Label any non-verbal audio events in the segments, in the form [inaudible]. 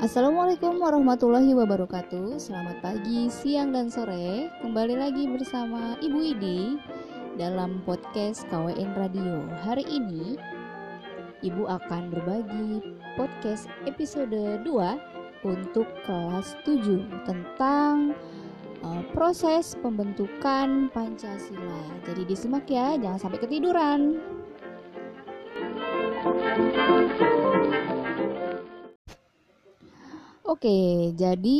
Assalamualaikum warahmatullahi wabarakatuh. Selamat pagi, siang, dan sore. Kembali lagi bersama Ibu Idi Dalam podcast KWN Radio. Hari ini Ibu akan berbagi podcast episode 2 Untuk kelas 7 Tentang uh, proses pembentukan Pancasila. Jadi disimak ya, jangan sampai ketiduran Oke, jadi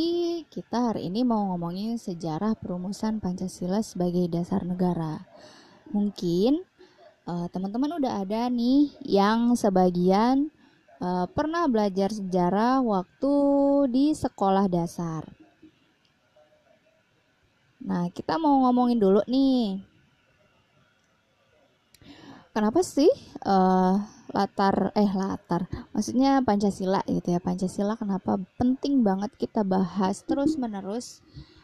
kita hari ini mau ngomongin sejarah perumusan Pancasila sebagai dasar negara. Mungkin uh, teman-teman udah ada nih yang sebagian uh, pernah belajar sejarah waktu di sekolah dasar. Nah, kita mau ngomongin dulu nih. Kenapa sih uh, latar eh latar. Maksudnya Pancasila gitu ya. Pancasila kenapa penting banget kita bahas terus menerus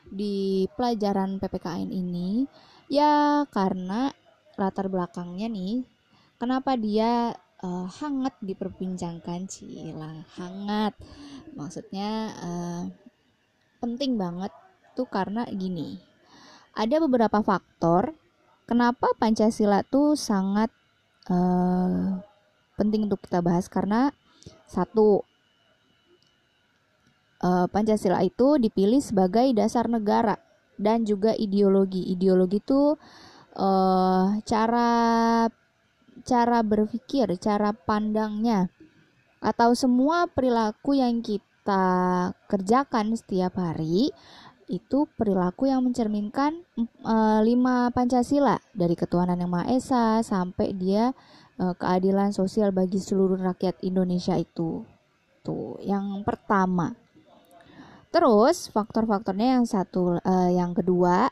di pelajaran PPKN ini? Ya karena latar belakangnya nih kenapa dia uh, hangat diperbincangkan cila hangat. Maksudnya uh, penting banget tuh karena gini ada beberapa faktor kenapa Pancasila tuh sangat uh, penting untuk kita bahas karena satu uh, Pancasila itu dipilih sebagai dasar negara dan juga ideologi. Ideologi itu uh, cara cara berpikir, cara pandangnya atau semua perilaku yang kita kerjakan setiap hari itu perilaku yang mencerminkan e, lima Pancasila dari ketuhanan yang Maha Esa sampai dia uh, keadilan sosial bagi seluruh rakyat Indonesia itu. Tuh, yang pertama. Terus faktor-faktornya yang satu uh, yang kedua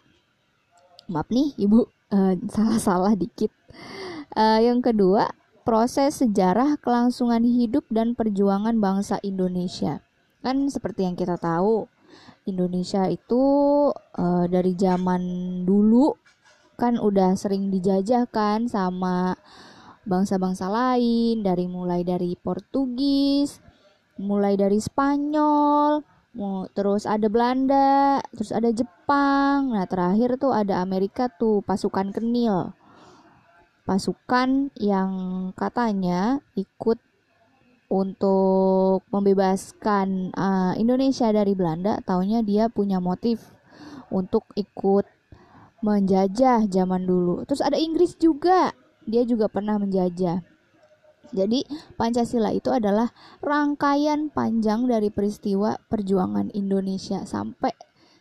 maaf nih Ibu salah [laughs] salah-salah dikit. Uh, yang kedua, proses sejarah kelangsungan hidup dan perjuangan bangsa Indonesia. Kan seperti yang kita tahu, Indonesia itu uh, dari zaman dulu kan udah sering dijajah kan sama bangsa-bangsa lain dari mulai dari Portugis, mulai dari Spanyol, terus ada Belanda, terus ada Jepang. Nah, terakhir tuh ada Amerika tuh pasukan Kenil. Pasukan yang katanya ikut untuk membebaskan uh, Indonesia dari Belanda, taunya dia punya motif untuk ikut menjajah zaman dulu. Terus ada Inggris juga dia juga pernah menjajah. Jadi Pancasila itu adalah rangkaian panjang dari peristiwa perjuangan Indonesia sampai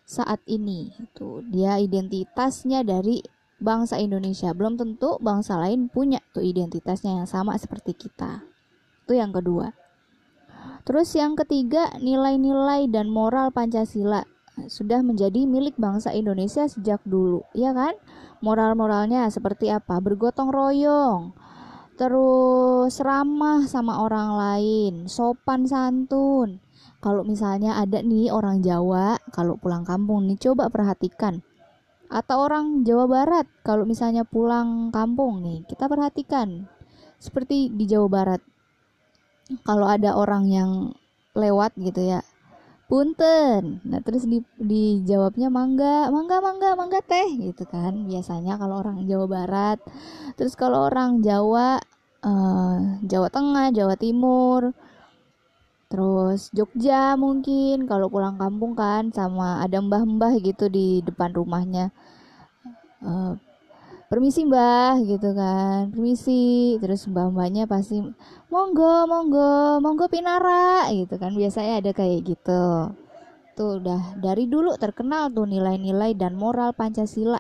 saat ini. Itu dia identitasnya dari bangsa Indonesia. Belum tentu bangsa lain punya tuh identitasnya yang sama seperti kita. Itu yang kedua. Terus yang ketiga, nilai-nilai dan moral Pancasila sudah menjadi milik bangsa Indonesia sejak dulu, ya kan? Moral-moralnya seperti apa? Bergotong royong, terus ramah sama orang lain, sopan santun. Kalau misalnya ada nih orang Jawa, kalau pulang kampung nih coba perhatikan. Atau orang Jawa Barat, kalau misalnya pulang kampung nih, kita perhatikan. Seperti di Jawa Barat. Kalau ada orang yang lewat gitu ya, punten. Nah terus di dijawabnya mangga mangga mangga mangga teh gitu kan. Biasanya kalau orang Jawa Barat. Terus kalau orang Jawa uh, Jawa Tengah Jawa Timur. Terus Jogja mungkin kalau pulang kampung kan sama ada mbah-mbah gitu di depan rumahnya. Uh, permisi mbah gitu kan. Permisi. Terus mbah mbahnya pasti monggo monggo monggo pinara gitu kan. Biasanya ada kayak gitu. Tuh udah dari dulu terkenal tuh nilai-nilai dan moral Pancasila.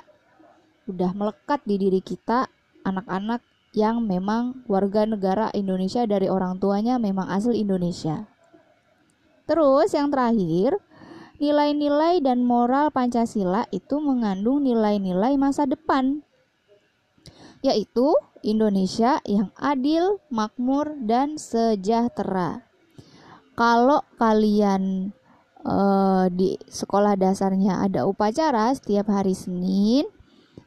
Udah melekat di diri kita anak-anak yang memang warga negara Indonesia dari orang tuanya memang asli Indonesia. Terus yang terakhir nilai-nilai dan moral Pancasila itu mengandung nilai-nilai masa depan yaitu Indonesia yang adil, makmur, dan sejahtera. Kalau kalian uh, di sekolah dasarnya ada upacara setiap hari Senin,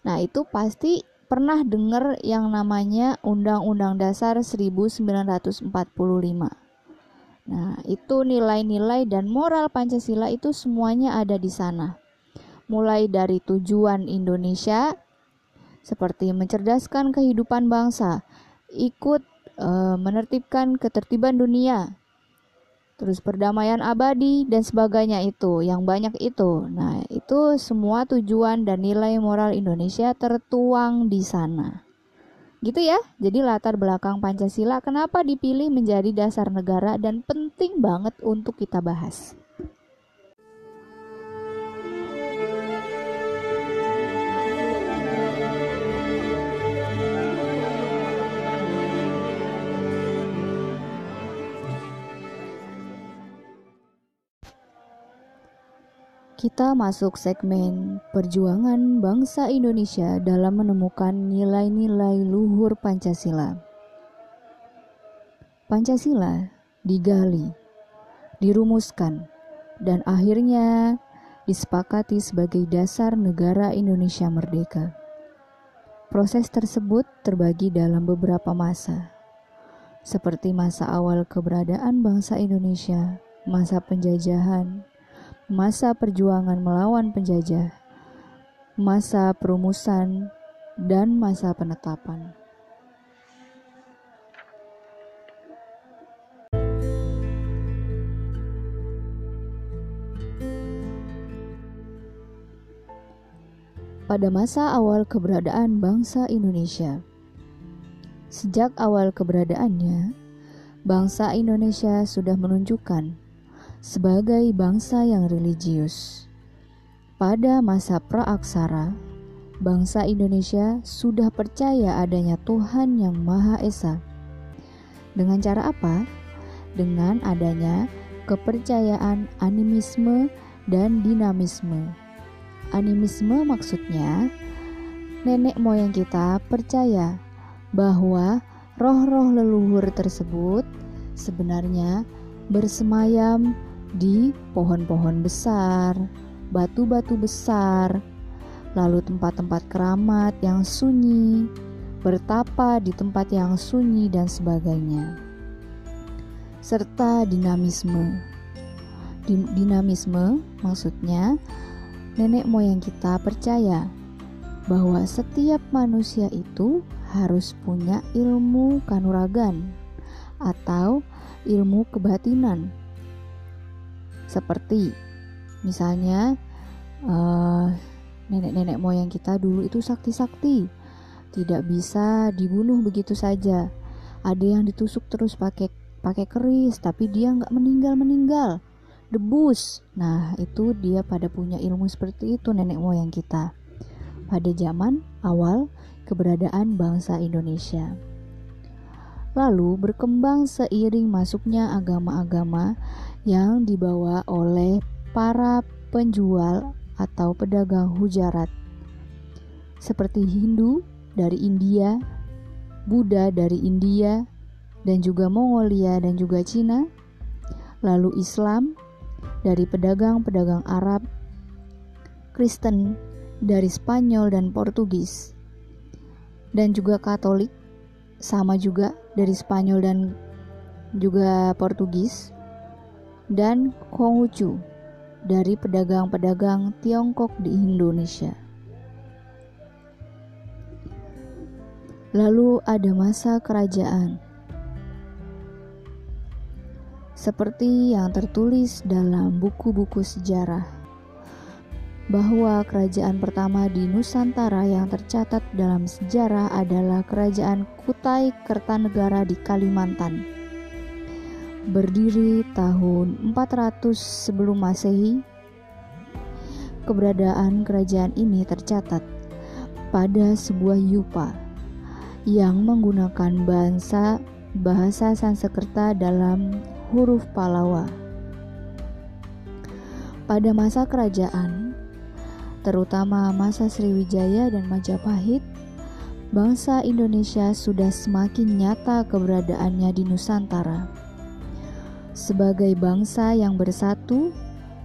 nah itu pasti pernah dengar yang namanya Undang-Undang Dasar 1945. Nah, itu nilai-nilai dan moral Pancasila itu semuanya ada di sana. Mulai dari tujuan Indonesia seperti mencerdaskan kehidupan bangsa, ikut e, menertibkan ketertiban dunia, terus perdamaian abadi dan sebagainya itu, yang banyak itu. Nah, itu semua tujuan dan nilai moral Indonesia tertuang di sana. Gitu ya. Jadi latar belakang Pancasila kenapa dipilih menjadi dasar negara dan penting banget untuk kita bahas. Kita masuk segmen perjuangan bangsa Indonesia dalam menemukan nilai-nilai luhur Pancasila. Pancasila digali, dirumuskan, dan akhirnya disepakati sebagai dasar negara Indonesia merdeka. Proses tersebut terbagi dalam beberapa masa, seperti masa awal keberadaan bangsa Indonesia, masa penjajahan, masa perjuangan melawan penjajah, masa perumusan, dan masa penetapan. Pada masa awal keberadaan bangsa Indonesia, sejak awal keberadaannya, bangsa Indonesia sudah menunjukkan sebagai bangsa yang religius. Pada masa praaksara, bangsa Indonesia sudah percaya adanya Tuhan yang Maha Esa. Dengan cara apa? Dengan adanya kepercayaan animisme dan dinamisme. Animisme maksudnya nenek moyang kita percaya bahwa roh-roh leluhur tersebut sebenarnya bersemayam di pohon-pohon besar, batu-batu besar, lalu tempat-tempat keramat yang sunyi, bertapa di tempat yang sunyi, dan sebagainya, serta dinamisme. Dinamisme maksudnya nenek moyang kita percaya bahwa setiap manusia itu harus punya ilmu kanuragan atau ilmu kebatinan seperti misalnya uh, nenek-nenek moyang kita dulu itu sakti-sakti, tidak bisa dibunuh begitu saja. Ada yang ditusuk terus pakai pakai keris, tapi dia nggak meninggal meninggal, debus. Nah itu dia pada punya ilmu seperti itu nenek moyang kita pada zaman awal keberadaan bangsa Indonesia. Lalu berkembang seiring masuknya agama-agama yang dibawa oleh para penjual atau pedagang hujarat seperti Hindu dari India, Buddha dari India, dan juga Mongolia dan juga Cina, lalu Islam dari pedagang-pedagang Arab, Kristen dari Spanyol dan Portugis, dan juga Katolik sama juga dari Spanyol dan juga Portugis, dan Konghucu dari pedagang-pedagang Tiongkok di Indonesia. Lalu ada masa kerajaan. Seperti yang tertulis dalam buku-buku sejarah bahwa kerajaan pertama di Nusantara yang tercatat dalam sejarah adalah Kerajaan Kutai Kertanegara di Kalimantan berdiri tahun 400 sebelum Masehi. Keberadaan kerajaan ini tercatat pada sebuah yupa yang menggunakan bahasa bahasa Sanskerta dalam huruf Palawa. Pada masa kerajaan, terutama masa Sriwijaya dan Majapahit, bangsa Indonesia sudah semakin nyata keberadaannya di Nusantara sebagai bangsa yang bersatu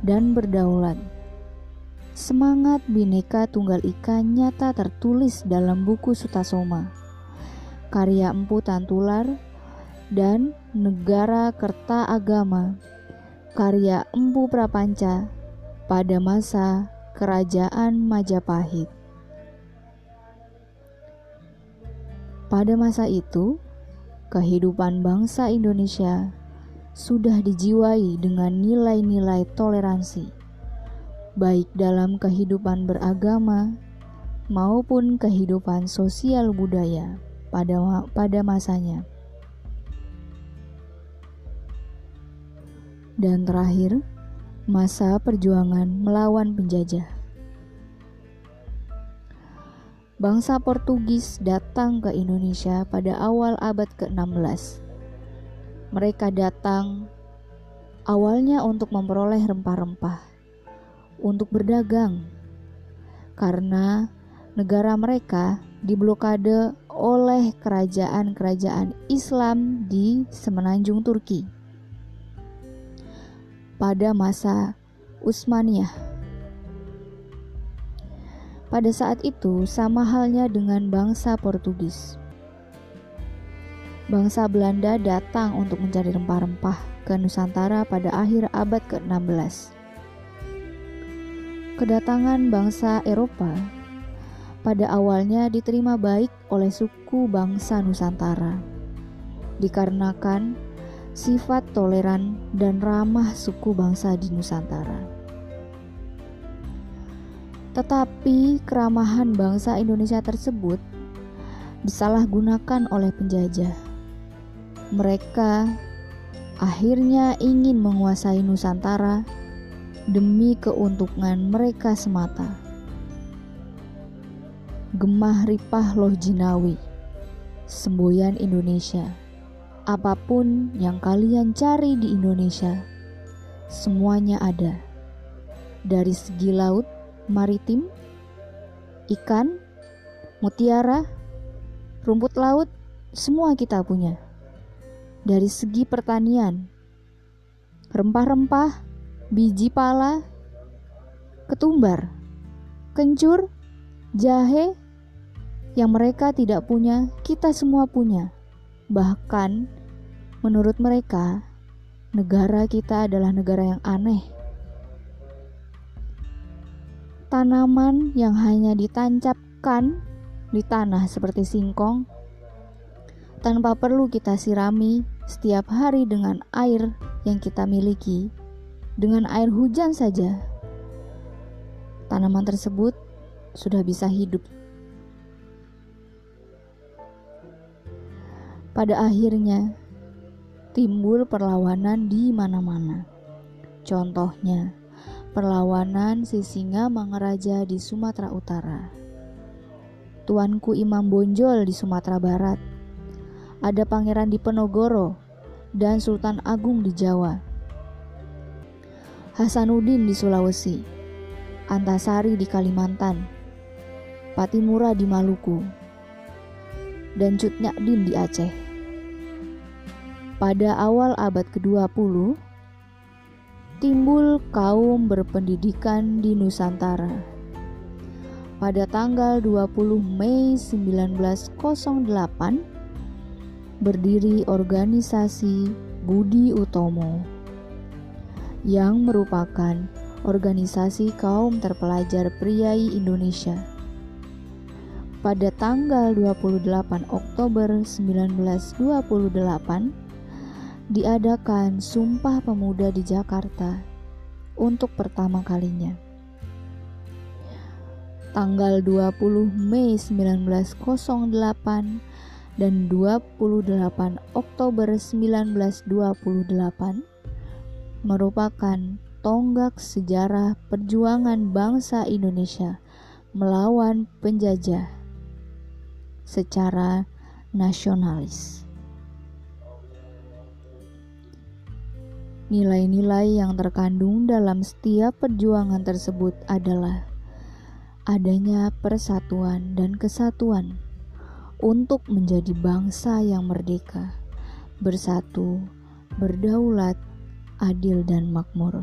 dan berdaulat. Semangat Bhinneka Tunggal Ika nyata tertulis dalam buku Sutasoma, karya Empu Tantular dan Negara Kerta Agama karya Empu Prapanca pada masa Kerajaan Majapahit. Pada masa itu, kehidupan bangsa Indonesia sudah dijiwai dengan nilai-nilai toleransi, baik dalam kehidupan beragama maupun kehidupan sosial budaya pada pada masanya. Dan terakhir, masa perjuangan melawan penjajah. Bangsa Portugis datang ke Indonesia pada awal abad ke-16. Mereka datang awalnya untuk memperoleh rempah-rempah, untuk berdagang, karena negara mereka diblokade oleh kerajaan-kerajaan Islam di semenanjung Turki pada masa Utsmaniyah. Pada saat itu sama halnya dengan bangsa Portugis. Bangsa Belanda datang untuk mencari rempah-rempah ke Nusantara pada akhir abad ke-16. Kedatangan bangsa Eropa pada awalnya diterima baik oleh suku bangsa Nusantara, dikarenakan sifat toleran dan ramah suku bangsa di Nusantara. Tetapi keramahan bangsa Indonesia tersebut disalahgunakan oleh penjajah. Mereka akhirnya ingin menguasai Nusantara demi keuntungan mereka semata. Gemah Ripah Loh Jinawi, semboyan Indonesia apa pun yang kalian cari di Indonesia, semuanya ada. Dari segi laut, maritim, ikan, mutiara, rumput laut, semua kita punya. Dari segi pertanian, rempah-rempah, biji pala, ketumbar, kencur, jahe, yang mereka tidak punya, kita semua punya Bahkan, menurut mereka, negara kita adalah negara yang aneh. Tanaman yang hanya ditancapkan di tanah seperti singkong, tanpa perlu kita sirami setiap hari dengan air yang kita miliki, dengan air hujan saja, tanaman tersebut sudah bisa hidup Pada akhirnya, timbul perlawanan di mana-mana. Contohnya, perlawanan si singa mangaraja di Sumatera Utara. Tuanku Imam Bonjol di Sumatera Barat. Ada Pangeran Diponegoro dan Sultan Agung di Jawa. Hasanuddin di Sulawesi. Antasari di Kalimantan. Patimura di Maluku dan Cut Nyakdin di Aceh. Pada awal abad ke-20, timbul kaum berpendidikan di Nusantara. Pada tanggal 20 Mei 1908, berdiri organisasi Budi Utomo yang merupakan organisasi kaum terpelajar priai Indonesia pada tanggal 28 Oktober 1928 diadakan Sumpah Pemuda di Jakarta untuk pertama kalinya. Tanggal 20 Mei 1908 dan 28 Oktober 1928 merupakan tonggak sejarah perjuangan bangsa Indonesia melawan penjajah secara nasionalis. Nilai-nilai yang terkandung dalam setiap perjuangan tersebut adalah adanya persatuan dan kesatuan untuk menjadi bangsa yang merdeka, bersatu, berdaulat, adil, dan makmur.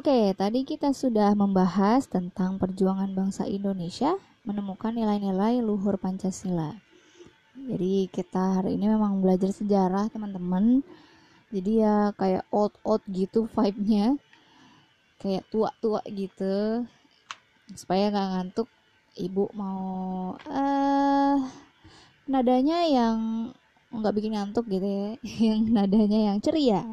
Oke, tadi kita sudah membahas tentang perjuangan bangsa Indonesia menemukan nilai-nilai luhur Pancasila. Jadi kita hari ini memang belajar sejarah teman-teman. Jadi ya kayak old old gitu vibe-nya, kayak tua-tua gitu. Supaya nggak ngantuk, ibu mau uh, nadanya yang nggak bikin ngantuk gitu ya, [laughs] yang nadanya yang ceria.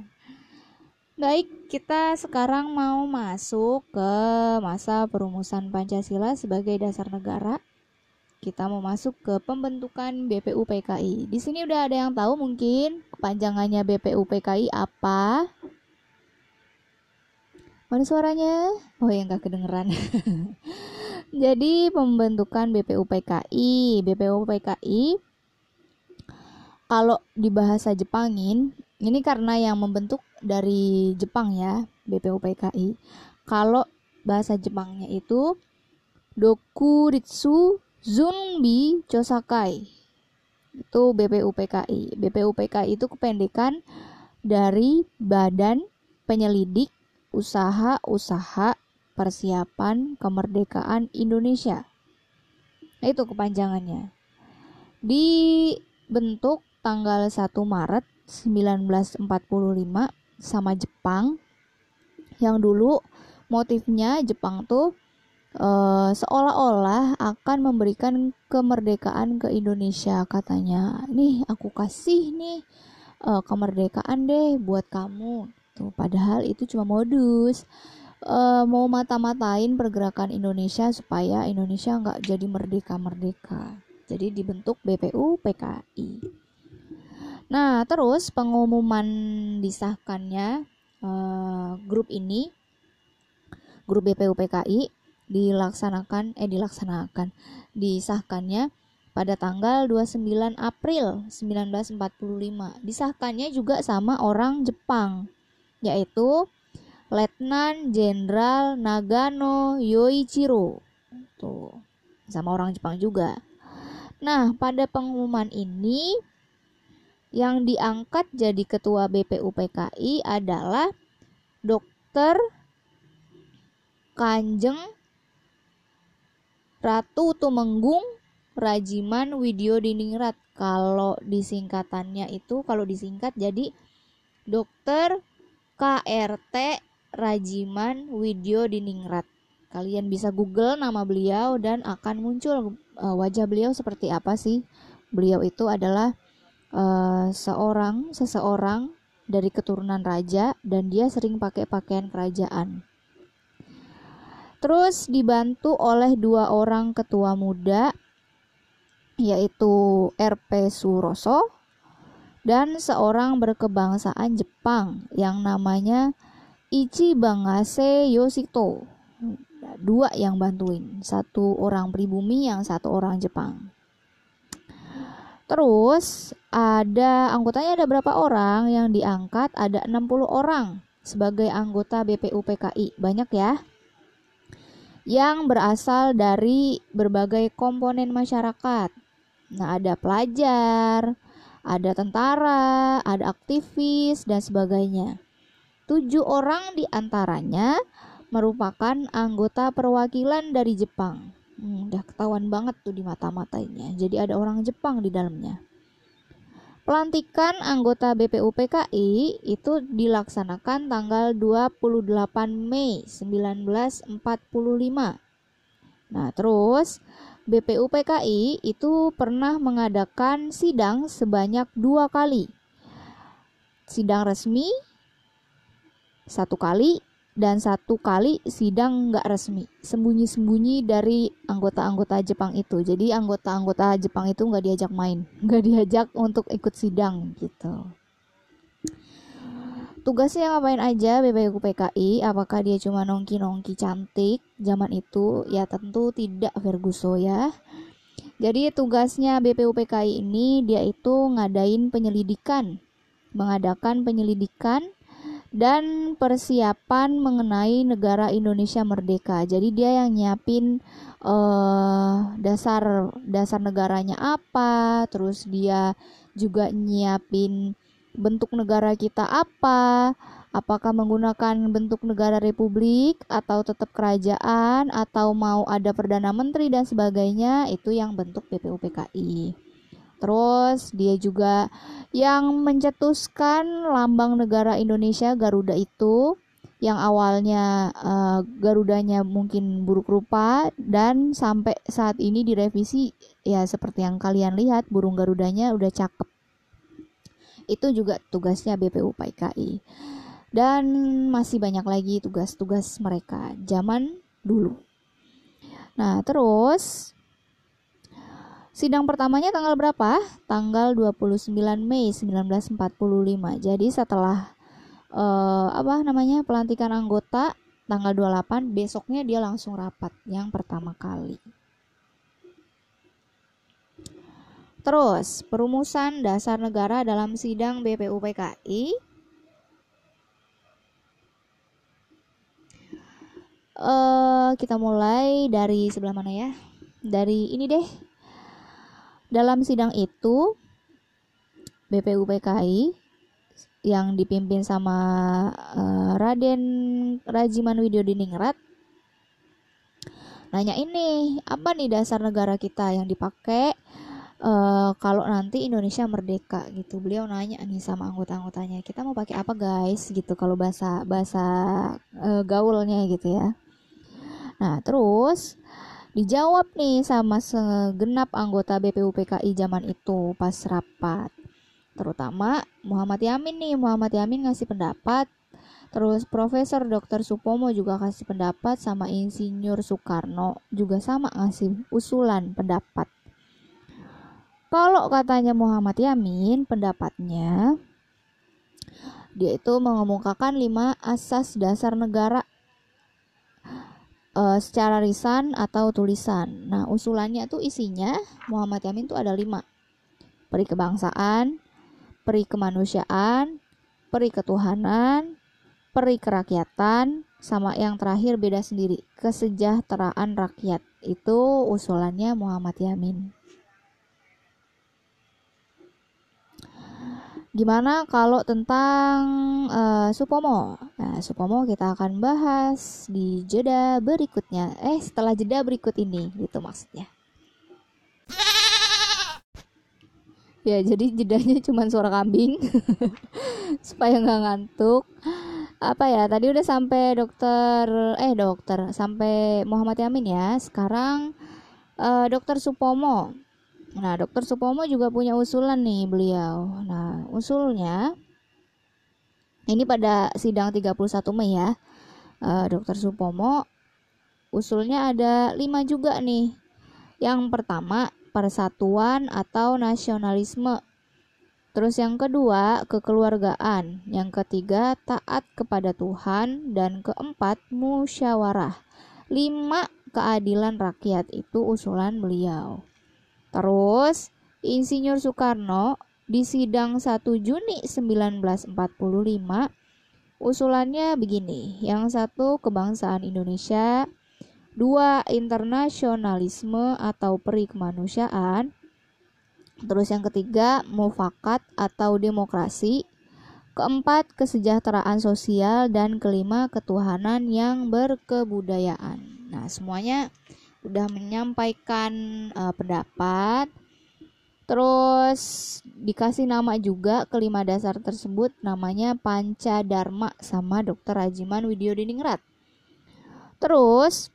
Baik, kita sekarang mau masuk ke masa perumusan Pancasila sebagai dasar negara. Kita mau masuk ke pembentukan BPUPKI. Di sini udah ada yang tahu mungkin kepanjangannya BPUPKI apa? Mana suaranya? Oh ya nggak kedengeran. [laughs] Jadi pembentukan BPUPKI, BPUPKI kalau di bahasa Jepangin, ini karena yang membentuk dari Jepang ya BPUPKI kalau bahasa Jepangnya itu Dokuritsu Zunbi Chosakai. Itu BPUPKI BPUPKI itu kependekan dari Badan Penyelidik Usaha-Usaha Persiapan Kemerdekaan Indonesia. Nah, itu kepanjangannya. Dibentuk tanggal 1 Maret 1945 sama Jepang. Yang dulu motifnya Jepang tuh uh, seolah-olah akan memberikan kemerdekaan ke Indonesia katanya. Nih aku kasih nih uh, kemerdekaan deh buat kamu. Tuh padahal itu cuma modus. Uh, mau mata-matain pergerakan Indonesia supaya Indonesia nggak jadi merdeka-merdeka. Jadi dibentuk BPU PKI Nah, terus pengumuman disahkannya uh, grup ini, grup BPUPKI dilaksanakan eh dilaksanakan disahkannya pada tanggal 29 April 1945. Disahkannya juga sama orang Jepang, yaitu Letnan Jenderal Nagano Yoichiro. Tuh, sama orang Jepang juga. Nah, pada pengumuman ini yang diangkat jadi ketua BPUPKI adalah Dr. Kanjeng Ratu Tumenggung Rajiman Widyo Diningrat. Kalau disingkatannya itu kalau disingkat jadi Dr. KRT Rajiman Widyo Diningrat. Kalian bisa Google nama beliau dan akan muncul uh, wajah beliau seperti apa sih. Beliau itu adalah uh, seorang seseorang dari keturunan raja dan dia sering pakai pakaian kerajaan. Terus dibantu oleh dua orang ketua muda yaitu RP Suroso dan seorang berkebangsaan Jepang yang namanya Ichi Bangase Yoshito. Dua yang bantuin, satu orang pribumi yang satu orang Jepang. Terus ada anggotanya ada berapa orang yang diangkat? Ada 60 orang sebagai anggota BPUPKI. Banyak ya. Yang berasal dari berbagai komponen masyarakat. Nah, ada pelajar, ada tentara, ada aktivis dan sebagainya. Tujuh orang di antaranya merupakan anggota perwakilan dari Jepang. Hmm, udah ketahuan banget tuh di mata-matanya. Jadi ada orang Jepang di dalamnya. Pelantikan anggota BPUPKI itu dilaksanakan tanggal 28 Mei 1945. Nah, terus BPUPKI itu pernah mengadakan sidang sebanyak dua kali. Sidang resmi satu kali dan satu kali sidang nggak resmi. Sembunyi-sembunyi dari anggota-anggota Jepang itu. Jadi anggota-anggota Jepang itu nggak diajak main. [laughs] Nggak diajak untuk ikut sidang gitu. Tugasnya ngapain aja BPU PKI apakah dia cuma nongki-nongki cantik zaman itu? Ya tentu tidak Ferguso ya. Jadi tugasnya BPU PKI ini dia itu ngadain penyelidikan. Mengadakan penyelidikan dan persiapan mengenai negara Indonesia merdeka. Jadi dia yang nyiapin uh, dasar dasar negaranya apa, terus dia juga nyiapin bentuk negara kita apa, apakah menggunakan bentuk negara republik atau tetap kerajaan atau mau ada perdana menteri dan sebagainya itu yang bentuk BPUPKI. Terus dia juga yang mencetuskan lambang negara Indonesia Garuda itu yang awalnya uh, Garudanya mungkin buruk rupa dan sampai saat ini direvisi ya seperti yang kalian lihat burung Garudanya udah cakep. Itu juga tugasnya BPU PKI. Dan masih banyak lagi tugas-tugas mereka zaman dulu. Nah, terus Sidang pertamanya tanggal berapa? Tanggal 29 Mei 1945. Jadi setelah uh, apa namanya pelantikan anggota tanggal 28 besoknya dia langsung rapat yang pertama kali. Terus, perumusan dasar negara dalam sidang BPUPKI uh, kita mulai dari sebelah mana ya? Dari ini deh dalam sidang itu, BPUPKI yang dipimpin sama uh, Raden Rajiman Widyodiningrat nanya ini apa nih dasar negara kita yang dipakai uh, kalau nanti Indonesia merdeka? Gitu. Beliau nanya nih sama anggota-anggotanya kita mau pakai apa guys? Gitu kalau bahasa bahasa uh, gaulnya gitu ya. Nah terus Dijawab nih sama segenap anggota BPUPKI zaman itu pas rapat. Terutama Muhammad Yamin nih, Muhammad Yamin ngasih pendapat. Terus Profesor Dr. Supomo juga kasih pendapat sama Insinyur Soekarno juga sama ngasih usulan pendapat. Kalau katanya Muhammad Yamin, pendapatnya dia itu mengemukakan lima asas dasar negara uh, secara lisan atau tulisan. Nah, usulannya tuh isinya Muhammad Yamin tuh ada lima. Peri kebangsaan, peri kemanusiaan, peri ketuhanan, peri kerakyatan, sama yang terakhir beda sendiri, kesejahteraan rakyat. Itu usulannya Muhammad Yamin. Gimana kalau tentang uh, Supomo? Nah, Supomo kita akan bahas di jeda berikutnya. Eh, setelah jeda berikut ini, gitu maksudnya. Ya, jadi jedanya cuma suara kambing [laughs] supaya nggak ngantuk. Apa ya? Tadi udah sampai dokter, eh dokter, sampai Muhammad Yamin ya. Sekarang uh, dokter Supomo Nah, Dokter Supomo juga punya usulan nih beliau. Nah, usulnya ini pada sidang 31 Mei ya. Uh, Dokter Supomo usulnya ada lima juga nih. Yang pertama, persatuan atau nasionalisme. Terus yang kedua, kekeluargaan. Yang ketiga, taat kepada Tuhan. Dan keempat, musyawarah. Lima, keadilan rakyat. Itu usulan beliau. Terus, Insinyur Soekarno di sidang 1 Juni 1945 usulannya begini. Yang satu kebangsaan Indonesia, dua internasionalisme atau peri kemanusiaan, terus yang ketiga mufakat atau demokrasi, keempat kesejahteraan sosial dan kelima ketuhanan yang berkebudayaan. Nah, semuanya udah menyampaikan uh, pendapat terus dikasih nama juga kelima dasar tersebut namanya Panca Dharma sama Dr. Rajiman Widyodiningrat terus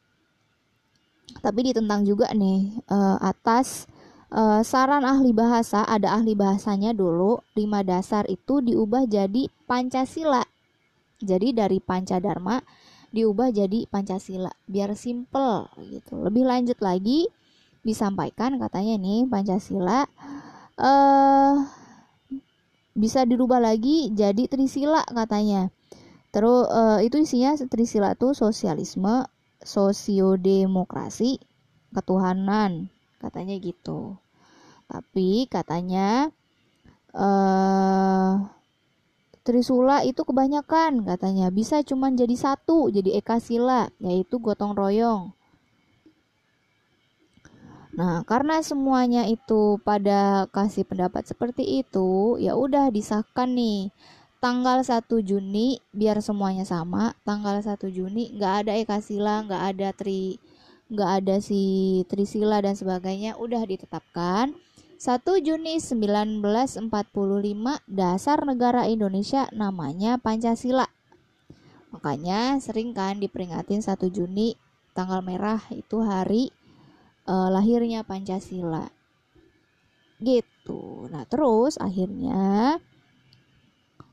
tapi ditentang juga nih uh, atas uh, saran ahli bahasa ada ahli bahasanya dulu lima dasar itu diubah jadi Pancasila jadi dari Panca Dharma diubah jadi Pancasila biar simple gitu. Lebih lanjut lagi disampaikan katanya nih Pancasila eh uh, bisa dirubah lagi jadi Trisila katanya. Terus uh, itu isinya Trisila tuh sosialisme, sosiodemokrasi, ketuhanan katanya gitu. Tapi katanya eh uh, Trisula itu kebanyakan katanya. Bisa cuma jadi satu jadi eka sila yaitu gotong royong. Nah, karena semuanya itu pada kasih pendapat seperti itu, ya udah disahkan nih. Tanggal 1 Juni biar semuanya sama tanggal 1 Juni nggak ada ekasila nggak ada tri nggak ada si trisila dan sebagainya udah ditetapkan 1 Juni 1945 dasar negara Indonesia namanya Pancasila. Makanya sering kan diperingatin 1 Juni tanggal merah itu hari uh, lahirnya Pancasila. Gitu. Nah terus akhirnya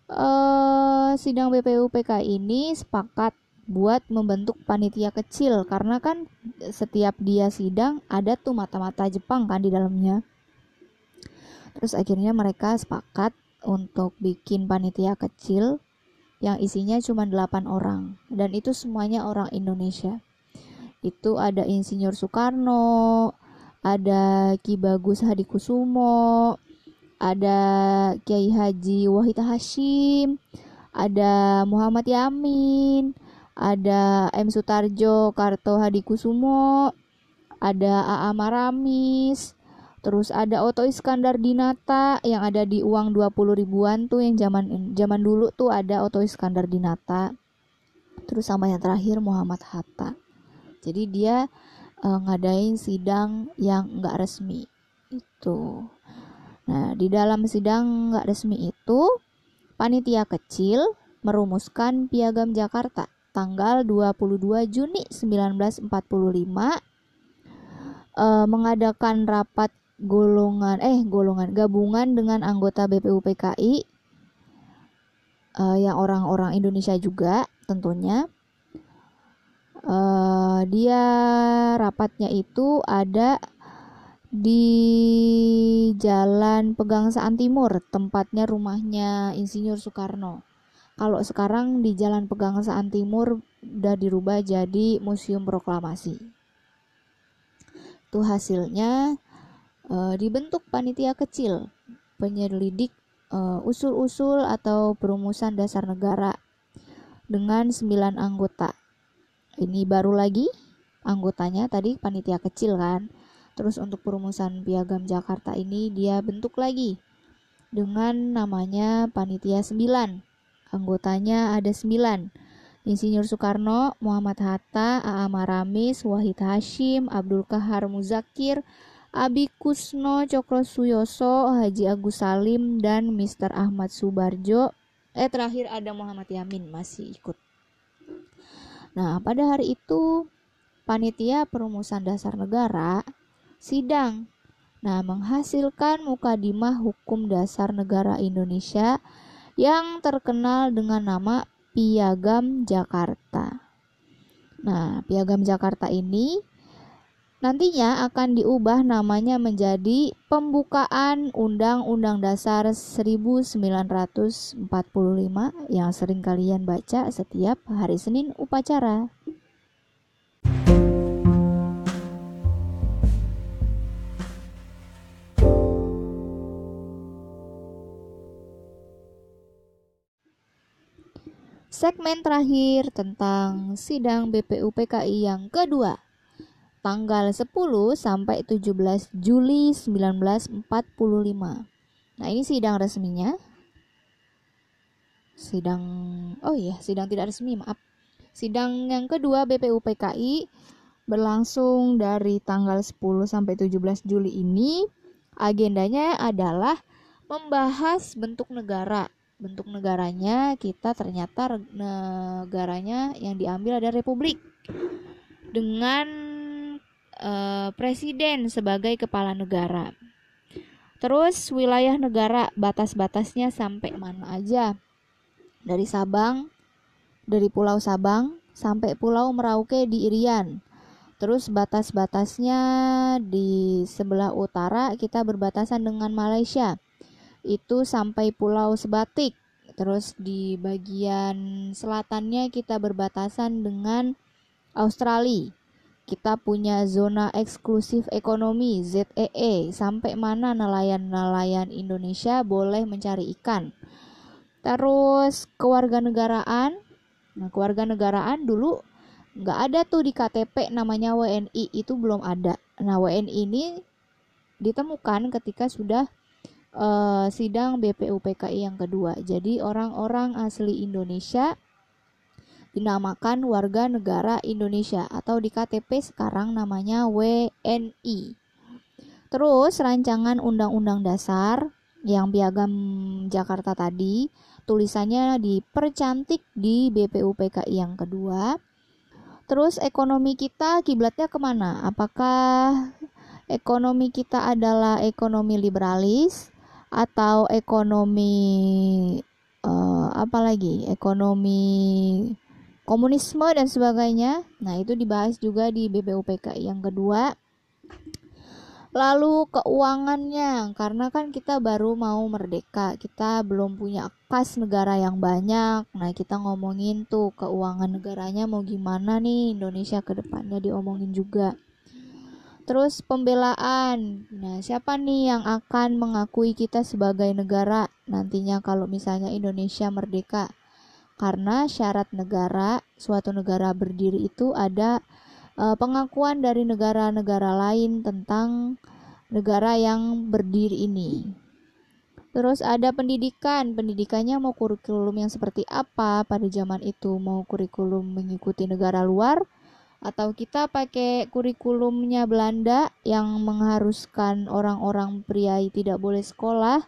uh, sidang BPUPK ini sepakat buat membentuk panitia kecil. Karena kan setiap dia sidang ada tuh mata-mata Jepang kan di dalamnya. Terus akhirnya mereka sepakat untuk bikin panitia kecil yang isinya cuma 8 orang dan itu semuanya orang Indonesia. Itu ada Insinyur Soekarno, ada Ki Bagus Hadikusumo, ada Kiai Haji Wahid Hashim, ada Muhammad Yamin, ada M Sutarjo Karto Hadikusumo, ada AA Maramis, terus ada Oto Iskandar Dinata yang ada di uang 20 ribuan tuh yang zaman zaman dulu tuh ada Oto Iskandar Dinata. Terus sama yang terakhir Muhammad Hatta. Jadi dia uh, ngadain sidang yang enggak resmi itu. Nah, di dalam sidang nggak resmi itu, panitia kecil merumuskan Piagam Jakarta tanggal 22 Juni 1945 eh, mengadakan rapat golongan eh golongan gabungan dengan anggota BPUPKI eh, yang orang-orang Indonesia juga tentunya eh, dia rapatnya itu ada di Jalan Pegangsaan Timur, tempatnya rumahnya Insinyur Soekarno. Kalau sekarang di Jalan Pegangsaan Timur udah dirubah jadi Museum Proklamasi. Itu hasilnya e, dibentuk panitia kecil penyelidik eh, usul-usul atau perumusan dasar negara dengan 9 anggota. Ini baru lagi anggotanya tadi panitia kecil kan Terus untuk perumusan piagam Jakarta ini dia bentuk lagi dengan namanya Panitia 9. Anggotanya ada 9. Insinyur Soekarno, Muhammad Hatta, A.A. Maramis, Wahid Hashim, Abdul Kahar Muzakir, Abi Kusno, Cokro Suyoso, Haji Agus Salim, dan Mr. Ahmad Subarjo. Eh terakhir ada Muhammad Yamin masih ikut. Nah, pada hari itu panitia perumusan dasar negara sidang. Nah, menghasilkan mukadimah hukum dasar negara Indonesia yang terkenal dengan nama Piagam Jakarta. Nah, Piagam Jakarta ini nantinya akan diubah namanya menjadi Pembukaan Undang-Undang Dasar 1945 yang sering kalian baca setiap hari Senin upacara. segmen terakhir tentang sidang BPUPKI yang kedua tanggal 10 sampai 17 Juli 1945. Nah, ini sidang resminya. Sidang Oh iya, sidang tidak resmi, maaf. Sidang yang kedua BPUPKI berlangsung dari tanggal 10 sampai 17 Juli ini. Agendanya adalah membahas bentuk negara bentuk negaranya kita ternyata negaranya yang diambil ada republik dengan uh, presiden sebagai kepala negara. Terus wilayah negara batas-batasnya sampai mana aja? Dari Sabang, dari Pulau Sabang sampai Pulau Merauke di Irian. Terus batas-batasnya di sebelah utara kita berbatasan dengan Malaysia itu sampai Pulau Sebatik. Terus di bagian selatannya kita berbatasan dengan Australia. Kita punya zona eksklusif ekonomi ZEE e. sampai mana nelayan-nelayan Indonesia boleh mencari ikan. Terus kewarganegaraan. Nah, kewarganegaraan dulu nggak ada tuh di KTP namanya WNI itu belum ada. Nah, WNI ini ditemukan ketika sudah uh, sidang BPUPKI yang kedua. Jadi orang-orang asli Indonesia dinamakan warga negara Indonesia atau di KTP sekarang namanya WNI. Terus rancangan Undang-Undang Dasar yang piagam Jakarta tadi tulisannya dipercantik di BPUPKI yang kedua. Terus ekonomi kita kiblatnya ke mana? Apakah ekonomi kita adalah ekonomi liberalis atau ekonomi uh, apa lagi? Ekonomi komunisme dan sebagainya. Nah, itu dibahas juga di BPUPK yang kedua. Lalu keuangannya, karena kan kita baru mau merdeka, kita belum punya kas negara yang banyak. Nah, kita ngomongin tuh keuangan negaranya mau gimana nih Indonesia ke depannya diomongin juga. Terus pembelaan. Nah, siapa nih yang akan mengakui kita sebagai negara nantinya kalau misalnya Indonesia merdeka? Karena syarat negara suatu negara berdiri itu ada uh, pengakuan dari negara-negara lain tentang negara yang berdiri ini. Terus ada pendidikan, pendidikannya mau kurikulum yang seperti apa? Pada zaman itu, mau kurikulum mengikuti negara luar? Atau kita pakai kurikulumnya Belanda yang mengharuskan orang-orang priai tidak boleh sekolah?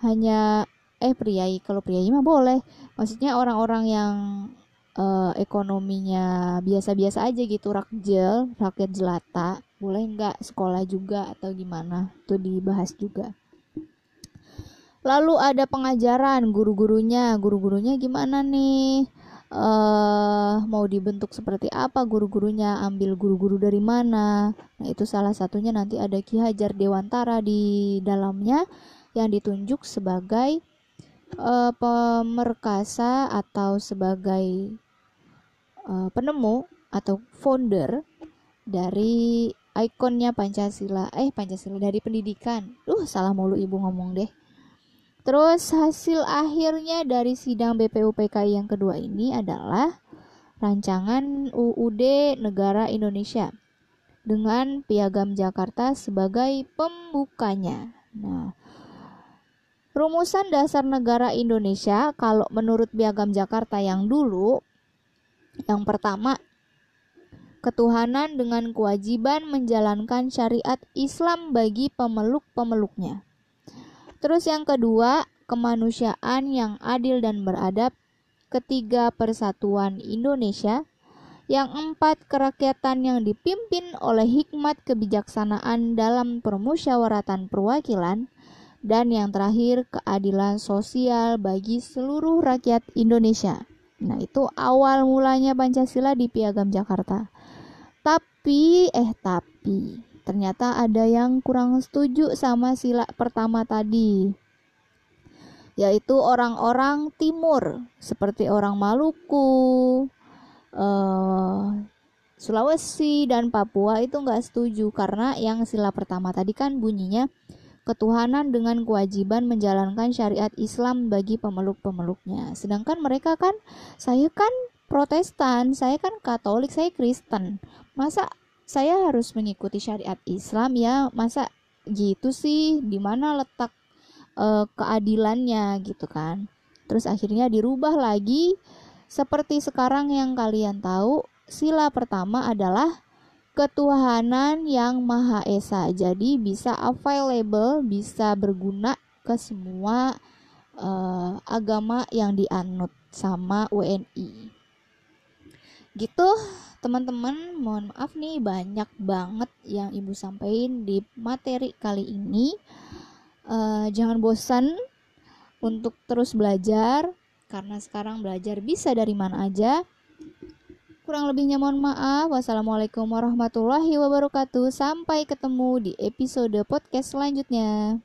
Hanya eh priai kalau priai mah boleh. Maksudnya orang-orang yang uh, ekonominya biasa-biasa aja gitu rakjel rakyat jelata boleh nggak sekolah juga atau gimana? Tuh dibahas juga. Lalu ada pengajaran guru-gurunya. Guru-gurunya gimana nih? Uh, mau dibentuk seperti apa guru-gurunya? Ambil guru-guru dari mana? Nah itu salah satunya nanti ada Ki Hajar Dewantara di dalamnya yang ditunjuk sebagai uh, pemerkasa atau sebagai uh, penemu atau founder dari ikonnya Pancasila eh Pancasila dari pendidikan. Uh salah mulu ibu ngomong deh. Terus hasil akhirnya dari sidang BPUPKI yang kedua ini adalah rancangan UUD Negara Indonesia dengan Piagam Jakarta sebagai pembukanya. Nah Rumusan dasar negara Indonesia kalau menurut Piagam Jakarta yang dulu yang pertama ketuhanan dengan kewajiban menjalankan syariat Islam bagi pemeluk-pemeluknya. Terus yang kedua, kemanusiaan yang adil dan beradab. Ketiga, persatuan Indonesia. Yang empat, kerakyatan yang dipimpin oleh hikmat kebijaksanaan dalam permusyawaratan perwakilan. Dan yang terakhir, keadilan sosial bagi seluruh rakyat Indonesia. Nah, itu awal mulanya Pancasila di Piagam Jakarta. Tapi, eh tapi, ternyata ada yang kurang setuju sama sila pertama tadi. Yaitu orang-orang timur, seperti orang Maluku, uh, Sulawesi, dan Papua itu nggak setuju. Karena yang sila pertama tadi kan bunyinya ketuhanan dengan kewajiban menjalankan syariat Islam bagi pemeluk-pemeluknya. Sedangkan mereka kan, saya kan Protestan, saya kan Katolik, saya Kristen. Masa saya harus mengikuti syariat Islam ya? Masa gitu sih? Di mana letak uh, keadilannya gitu kan? Terus akhirnya dirubah lagi seperti sekarang yang kalian tahu, sila pertama adalah ketuhanan yang Maha Esa. Jadi bisa available, bisa berguna ke semua uh, agama yang dianut sama WNI. Gitu, teman-teman. Mohon maaf nih banyak banget yang Ibu sampaikan di materi kali ini. Uh, jangan bosan untuk terus belajar karena sekarang belajar bisa dari mana aja. Kurang lebihnya mohon maaf. Wassalamualaikum warahmatullahi wabarakatuh. Sampai ketemu di episode podcast selanjutnya.